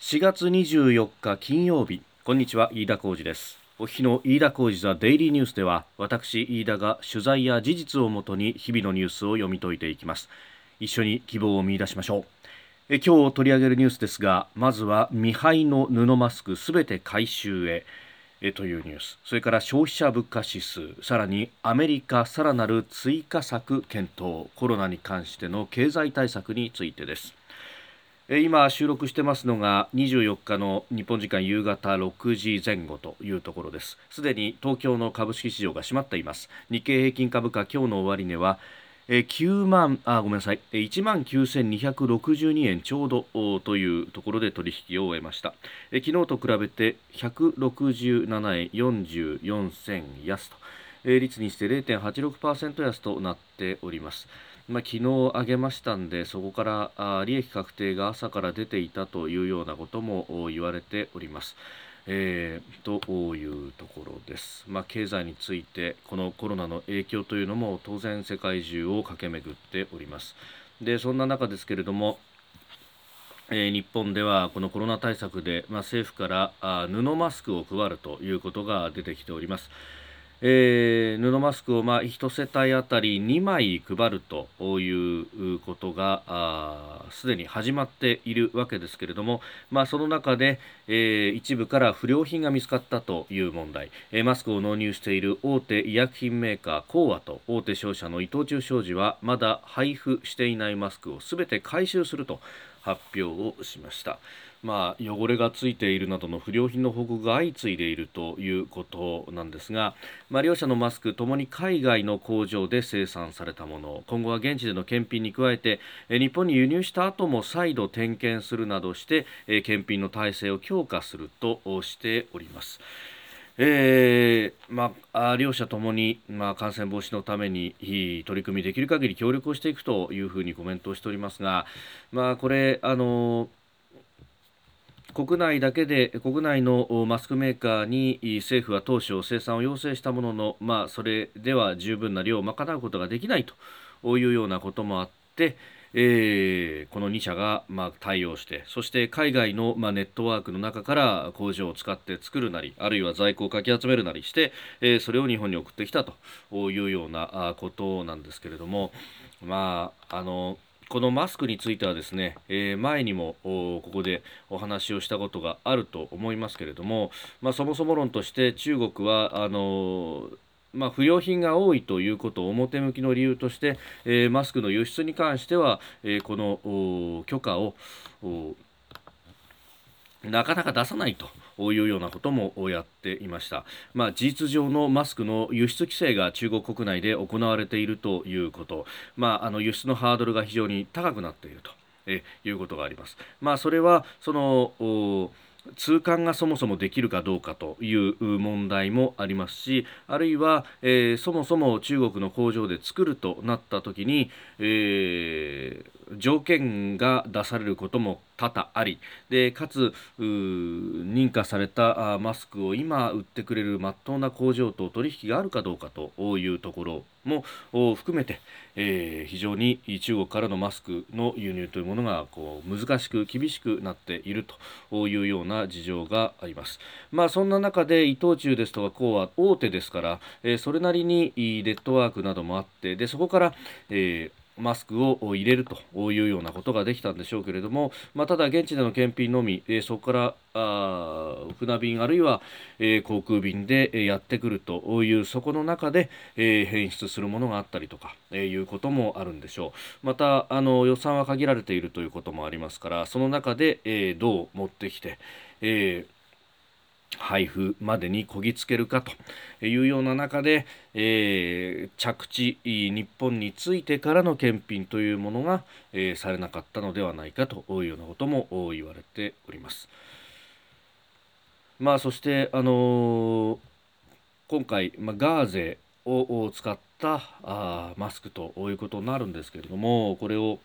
4月24日金曜日。こんにちは飯田浩二です。お日の飯田浩二ザデイリーニュースでは私飯田が取材や事実をもとに日々のニュースを読み解いていきます。一緒に希望を見出しましょう。え今日取り上げるニュースですがまずは未配の布マスクすべて回収へ。えというニュース。それから消費者物価指数。さらにアメリカさらなる追加策検討。コロナに関しての経済対策についてです。今収録してますのが24日の日本時間夕方6時前後というところです。すでに東京の株式市場が閉まっています。日経平均株価今日の終値は9万あごめんなさい。1万9262円ちょうどというところで取引を終えました。昨日と比べて167円44銭安と。率にして0.86%安となっております。まあ、昨日上げましたんでそこからあ利益確定が朝から出ていたというようなことも言われております。えー、というところです、まあ、経済についてこのコロナの影響というのも当然世界中を駆け巡っておりますでそんな中ですけれどもえ、日本ではこのコロナ対策で、まあ、政府からあ布マスクを配るということが出てきております。えー、布マスクをまあ1世帯あたり2枚配るということがすでに始まっているわけですけれども、まあ、その中で、えー、一部から不良品が見つかったという問題、えー、マスクを納入している大手医薬品メーカーコーアと大手商社の伊藤忠商事はまだ配布していないマスクをすべて回収すると発表をしました。まあ、汚れがついているなどの不良品の報告が相次いでいるということなんですが、まあ、両社のマスクともに海外の工場で生産されたもの今後は現地での検品に加えて日本に輸入した後も再度点検するなどして検品の体制を強化するとしております。えーまあ、両者ともに、まあ、感染防止のために取り組みできる限り協力をしていくというふうにコメントをしておりますが、まあ、これあの国内だけで国内のマスクメーカーに政府は当初生産を要請したものの、まあ、それでは十分な量を賄うことができないというようなこともあって、えー、この2社がまあ対応してそして海外のまあネットワークの中から工場を使って作るなりあるいは在庫をかき集めるなりして、えー、それを日本に送ってきたというようなことなんですけれどもまああのこのマスクについてはですね、えー、前にもここでお話をしたことがあると思いますけれども、まあ、そもそも論として中国はあのまあ、不良品が多いということを表向きの理由として、えー、マスクの輸出に関しては、えー、この許可をなかなか出さないというようなこともやっていました、まあ、事実上のマスクの輸出規制が中国国内で行われているということ、まあ、あの輸出のハードルが非常に高くなっていると。えいうことがあります。まあ、それはその通関がそもそもできるかどうかという問題もありますしあるいは、えー、そもそも中国の工場で作るとなった時に、えー条件が出されることも多々ありでかつ認可されたマスクを今売ってくれるまっとうな工場と取引があるかどうかというところも含めて、えー、非常に中国からのマスクの輸入というものがこう難しく厳しくなっているというような事情があります。まあ、そんな中で伊藤忠ですとかこうは大手ですから、えー、それなりにネットワークなどもあってでそこから、えーマスクを入れるというようなことができたんでしょうけれども、まあ、ただ現地での検品のみ、え、そこからあ船便あるいは、え、航空便でやってくるというそこの中で、え、変質するものがあったりとか、え、いうこともあるんでしょう。またあの予算は限られているということもありますからその中で、え、どう持ってきて、えー配布までにこぎつけるかというような中で、えー、着地日本についてからの検品というものが、えー、されなかったのではないかというようなことも言われております。まあ、そして、あのー、今回、まあ、ガーゼを使ったあマスクということになるんですけれどもこれを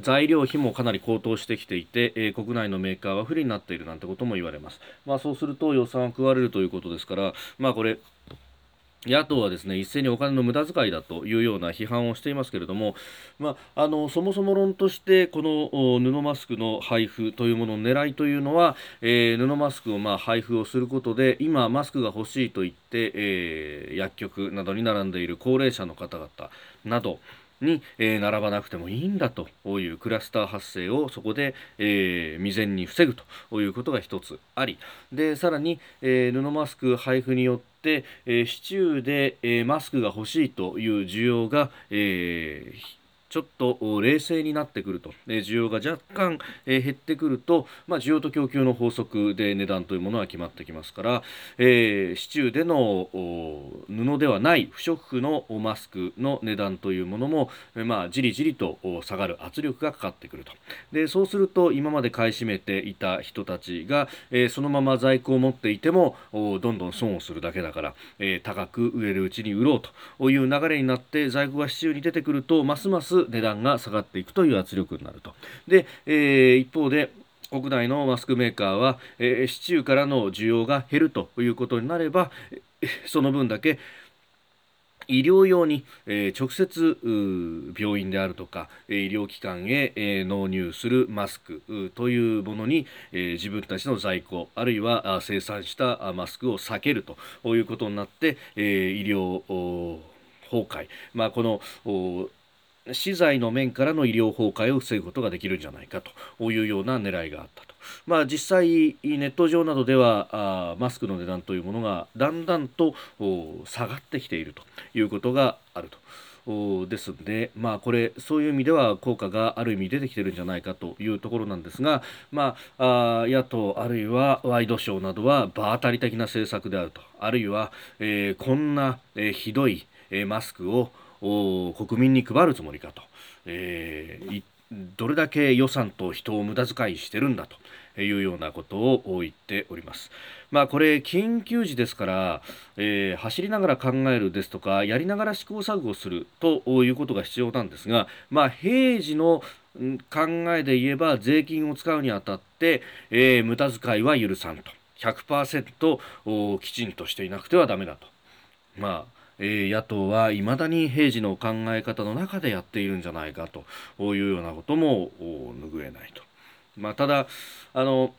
材料費もかなり高騰してきていて、えー、国内のメーカーは不利になっているなんてことも言われます。まあ、そうすると予算は食われるということですから、まあ、これ野党はですね一斉にお金の無駄遣いだというような批判をしていますけれども、まあ、あのそもそも論としてこの布マスクの配布というものの狙いというのは、えー、布マスクをまあ配布をすることで今マスクが欲しいと言って、えー、薬局などに並んでいる高齢者の方々などに、え、並ばなくてもいいんだというクラスター発生をそこで、え、未然に防ぐということが一つあり。でさらに、え、布マスク配布によって、え市中で、えマスクが欲しいという需要が、えーちょっと冷静になってくると、え需要が若干、え減ってくると、まあ、需要と供給の法則で値段というものは決まってきますから、えー、市中での布ではない不織布のマスクの値段というものも、まあ、じりじりと下がる圧力がかかってくると。でそうすると今まで買い占めていた人たちが、えー、そのまま在庫を持っていてもどんどん損をするだけだから、えー、高く売れるうちに売ろうという流れになって在庫が市中に出てくるとますます値段が下がっていくという圧力になると。で、えー、一方で国内のマスクメーカーは、えー、市中からの需要が減るということになればその分だけ医療用に、えー、直接病院であるとか医療機関へ、えー、納入するマスクというものに、えー、自分たちの在庫あるいは生産したマスクを避けるということになって、え医療崩壊、まあ、この資材の面からの医療崩壊を防ぐことができるんじゃないかというような狙いがあったと。まあ、実際、ネット上などではあマスクの値段というものがだんだんと下がってきているということがあると。ですので、まあ、これそういう意味では効果がある意味出てきてるんじゃないかというところなんですが、まあ、あ野党あるいはワイドショーなどは場当たり的な政策であるとあるいは、えー、こんな、えー、ひどい、えー、マスクを国民に配るつもりかと、えー、どれだけ予算と人を無駄遣いしてるんだというようなことを言っております。まあ、これ緊急時ですから、えー、走りながら考えるですとかやりながら試行錯誤するということが必要なんですが、まあ、平時の考えで言えば税金を使うにあたって、えー、無駄遣いは許さんと100%きちんとしていなくてはダメだと。まあえ野党はいまだに平時の考え方の中でやっているんじゃないかというようなことも拭えないと。まあ、ただあの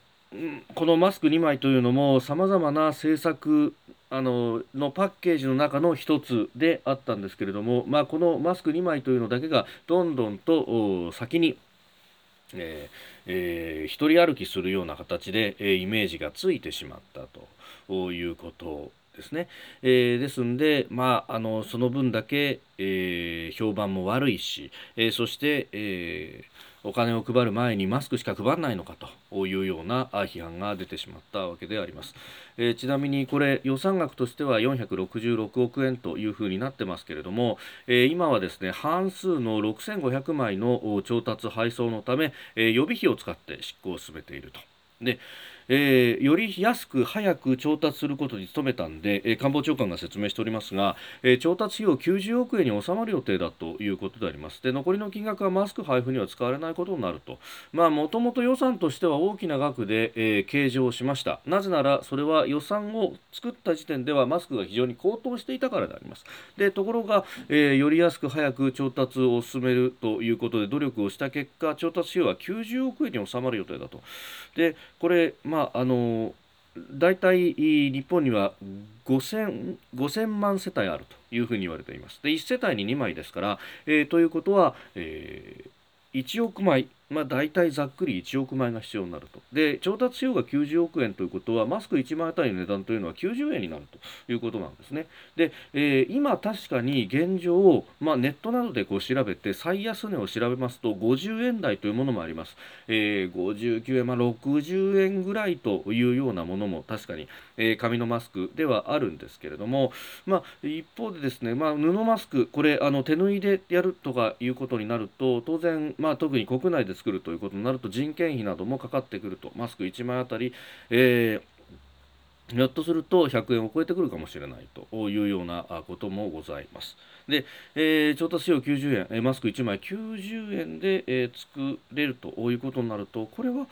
このマスク2枚というのもさまざまな政策あののパッケージの中の一つであったんですけれども、まあ、このマスク2枚というのだけがどんどんと先に、えーえー、一人歩きするような形で、え、イメージがついてしまったということですね、えー、ですんで、まあ、あのその分だけ、えー、評判も悪いし、えー、そして、えお金を配る前にマスクしか配らないのかというような批判が出てしまったわけであります、えちなみにこれ予算額としては466億円というふうになってますけれども、え今はですね半数の6500枚の調達配送のため、え予備費を使って執行を進めていると。でえー、より安く早く調達することに努めたんで、えー、官房長官が説明しておりますが、えー、調達費用90億円に収まる予定だということであります。で残りの金額はマスク配布には使われないことになると。もともと予算としては大きな額で、え、計上しました。なぜならそれは予算を作った時点ではマスクが非常に高騰していたからであります。でところが、え、より安く早く調達を進めるということで努力をした結果調達費用は90億円に収まる予定だと。でこれ、まああの大体日本には 5000, 5000万世帯あるというふうに言われています。で1世帯に2枚ですから、えー、ということは、えー、1億枚まあ、大体ざっくり1億枚が必要になると。で、調達費用が90億円ということは、マスク1枚あたりの値段というのは90円になるということなんですね。で、えー、今確かに現状、まあ、ネットなどでこう調べて、最安値を調べますと、50円台というものもあります。えー、59円、まあ、60円ぐらいというようなものも確かに、えー、紙のマスクではあるんですけれども、まあ、一方でですね、まあ、布マスク、これ、あの手縫いでやるとかいうことになると、当然、まあ、特に国内で作るということになると人件費などもかかってくるとマスク1枚あたり、えー、ひょっとすると100円を超えてくるかもしれないというようなこともございます。で、えー、調達費用90円、マスク1枚90円で、えー、作れるということになると、これは、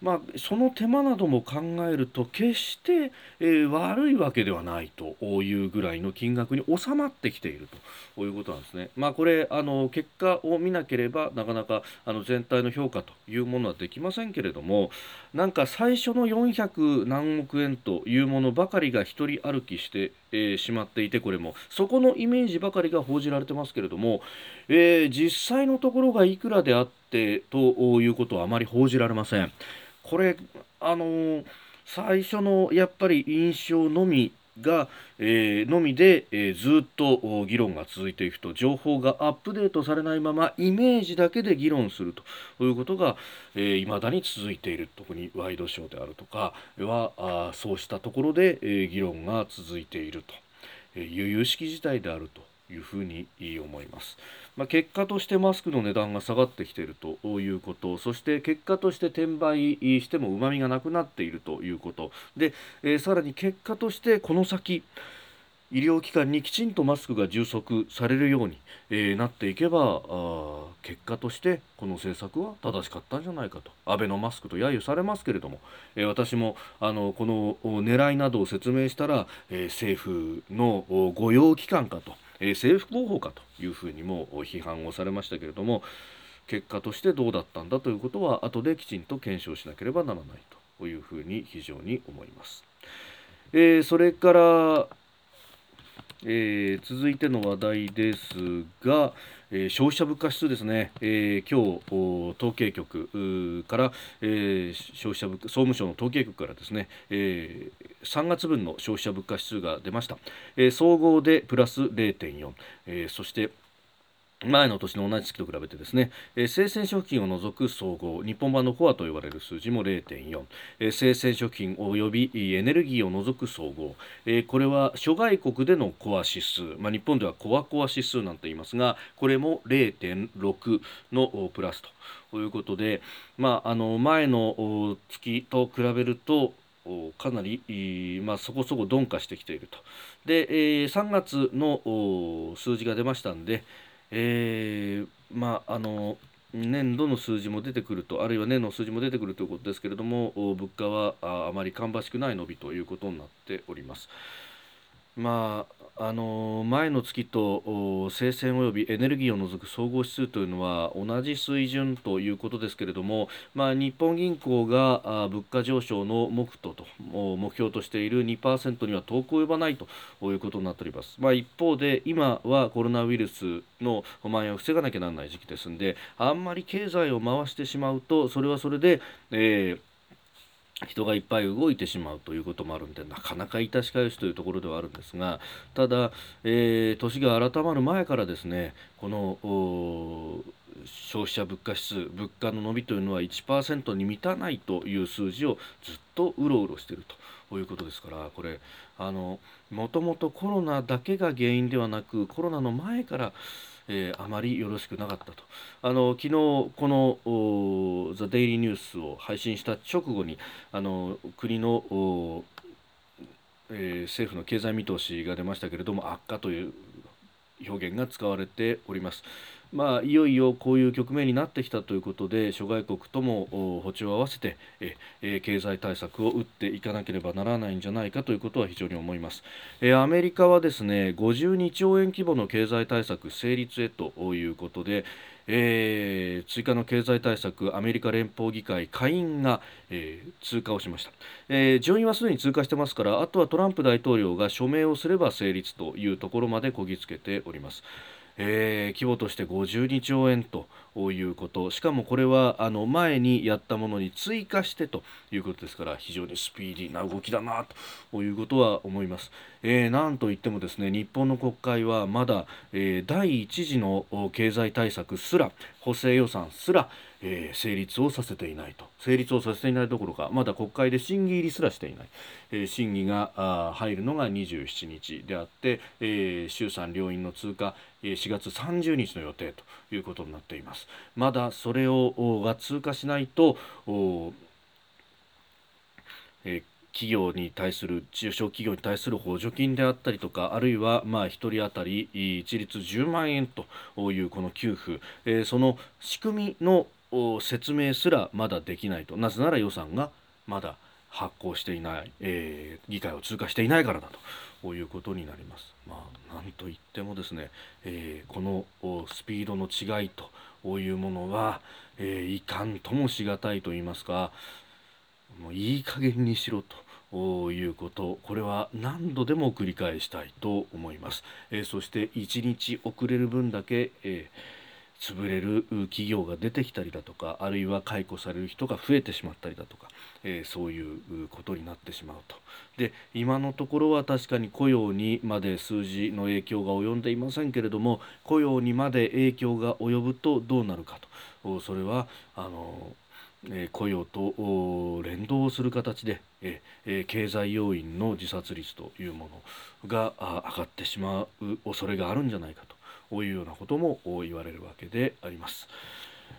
まあ、その手間なども考えると決して、えー、悪いわけではないというぐらいの金額に収まってきているということなんですね。まあ、これあの結果を見なければなかなかあの全体の評価というものはできませんけれどもなんか最初の400何億円というものばかりが一人歩きして、えー、しまっていてこれもそこのイメージばかりが報じられてますけれども、えー、実際のところがいくらであってということはあまり報じられません。これあのー、最初のやっぱり印象のみが、えー、のみで、えー、ずっと議論が続いていくと情報がアップデートされないままイメージだけで議論するということがいま、えー、だに続いている特にワイドショーであるとかはあそうしたところで、え、議論が続いていると、えー、悠々しき事態であると。いうふうに思います。まあ、結果としてマスクの値段が下がってきているということそして結果として転売してもうまみがなくなっているということで、えー、さらに結果としてこの先医療機関にきちんとマスクが充足されるように、えー、なっていけば結果としてこの政策は正しかったんじゃないかと安倍のマスクと揶揄されますけれども、えー、私もあのこの狙いなどを説明したら、えー、政府の御用機関かと。え政府広報かというふうにも批判をされましたけれども結果としてどうだったんだということは後できちんと検証しなければならないというふうに非常に思います。えー、それから、えー、続いての話題ですが、えー、消費者物価指数ですね、えー、今日統計局から、えー、消費者物価総務省の統計局からですね、えー、3月分の消費者物価指数が出ました、えー、総合でプラス0.4、えー、そして前の年の同じ月と比べてですね、えー、生鮮食品を除く総合日本版のコアと呼ばれる数字も0.4、えー、生鮮食品及びエネルギーを除く総合、えー、これは諸外国でのコア指数、まあ、日本ではコアコア指数なんて言いますがこれも0.6のプラスということで、まあ、あの前の月と比べるとかなり、まあ、そこそこ鈍化してきていると。で、えー、3月の数字が出ましたんで、えー、まああの年度の数字も出てくるとあるいは年の数字も出てくるということですけれども物価はあまり芳しくない伸びということになっております。まああの前の月と生鮮及びエネルギーを除く総合指数というのは同じ水準ということですけれども、まあ、日本銀行が物価上昇の目途と目標としている2%には遠く及ばないということになっております、まあ、一方で今はコロナウイルスの蔓延を防がなきゃならない時期ですのであんまり経済を回してしまうとそれはそれで、えー人がいっぱい動いてしまうということもあるんでなかなか致し返しというところではあるんですがただ、えー、年が改まる前からですねこの消費者物価指数物価の伸びというのは1%に満たないという数字をずっとうろうろしているということですからこれあのもともとコロナだけが原因ではなくコロナの前からえー、あまりよろしくなかったとあの昨日この「ザ・デイリーニュース」を配信した直後にあの国のえー、政府の経済見通しが出ましたけれども悪化という表現が使われております。まあ、いよいよこういう局面になってきたということで諸外国とも歩調を合わせてえ経済対策を打っていかなければならないんじゃないかということは非常に思います。えアメリカはですね52兆円規模の経済対策成立へということでえー、追加の経済対策アメリカ連邦議会下院が、えー、通過をしました、えー、上院はすでに通過してますからあとはトランプ大統領が署名をすれば成立というところまでこぎつけております。えー、規模として52兆円ということ。しかもこれはあの前にやったものに追加してということですから非常にスピーディーな動きだなということは思います、えー、なんといってもですね日本の国会はまだ、えー、第1次の経済対策すら補正予算すらえー、成立をさせていないと。成立をさせていないどころかまだ国会で審議入りすらしていない、えー、審議が入るのが27日であって、えー、衆参両院の通過4月30日の予定ということになっています。まだそれをが通過しないとえ企業に対する中小企業に対する補助金であったりとかあるいはまあ1人当たり一律10万円というこの給付、え、その仕組みの説明すらまだできないと。なぜなら予算がまだ発行していない、えー、議会を通過していないからだということになります。まあ、なんといってもですね、えー、このスピードの違いというものは、えー、いかんともしがたいと言いますかもういい加減にしろということこれは何度でも繰り返したいと思います、えー、そして1日遅れる分だけ、えー潰れる企業が出てきたりだとかあるいは解雇される人が増えてしまったりだとか、えー、そういうことになってしまうと。で今のところは確かに雇用にまで数字の影響が及んでいませんけれども雇用にまで影響が及ぶとどうなるかと。それはあのえ雇用と連動する形で、ええ経済要因の自殺率というものが上がってしまう恐れがあるんじゃないかと。いうようなことも言われるわけであります。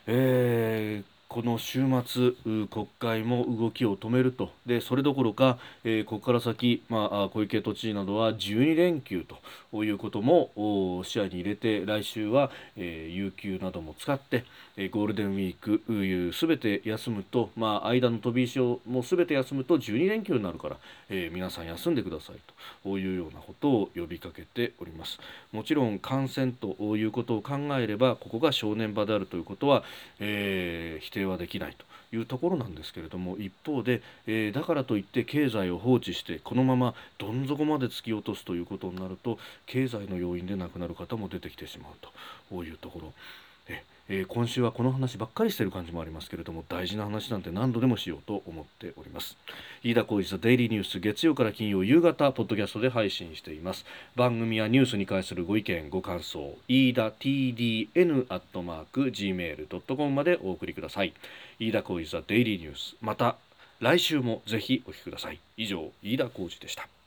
えーこの週末、国会も動きを止めると、でそれどころか、えー、ここから先、まあ、小池都知事などは12連休ということも視野に入れて、来週は、えー、有給なども使って、えー、ゴールデンウィークすべて休むと、まあ、間の飛び石をもすべて休むと12連休になるから、えー、皆さん休んでくださいというようなことを呼びかけております。もちろん感染ということを考えれば、ここが正念場であるということは、えー、否定はできないというところなんですけれども一方で、えー、だからといって経済を放置してこのままどん底まで突き落とすということになると経済の要因で亡くなる方も出てきてしまうというところ。えー、今週はこの話ばっかりしてる感じもありますけれども大事な話なんて何度でもしようと思っております。飯田浩司ザデイリーニュース月曜から金曜夕方ポッドキャストで配信しています。番組やニュースに関するご意見ご感想飯田 TDN アットマーク Gmail.com までお送りください。飯田浩司ザデイリーニュースまた来週もぜひお聞きください。以上飯田浩司でした。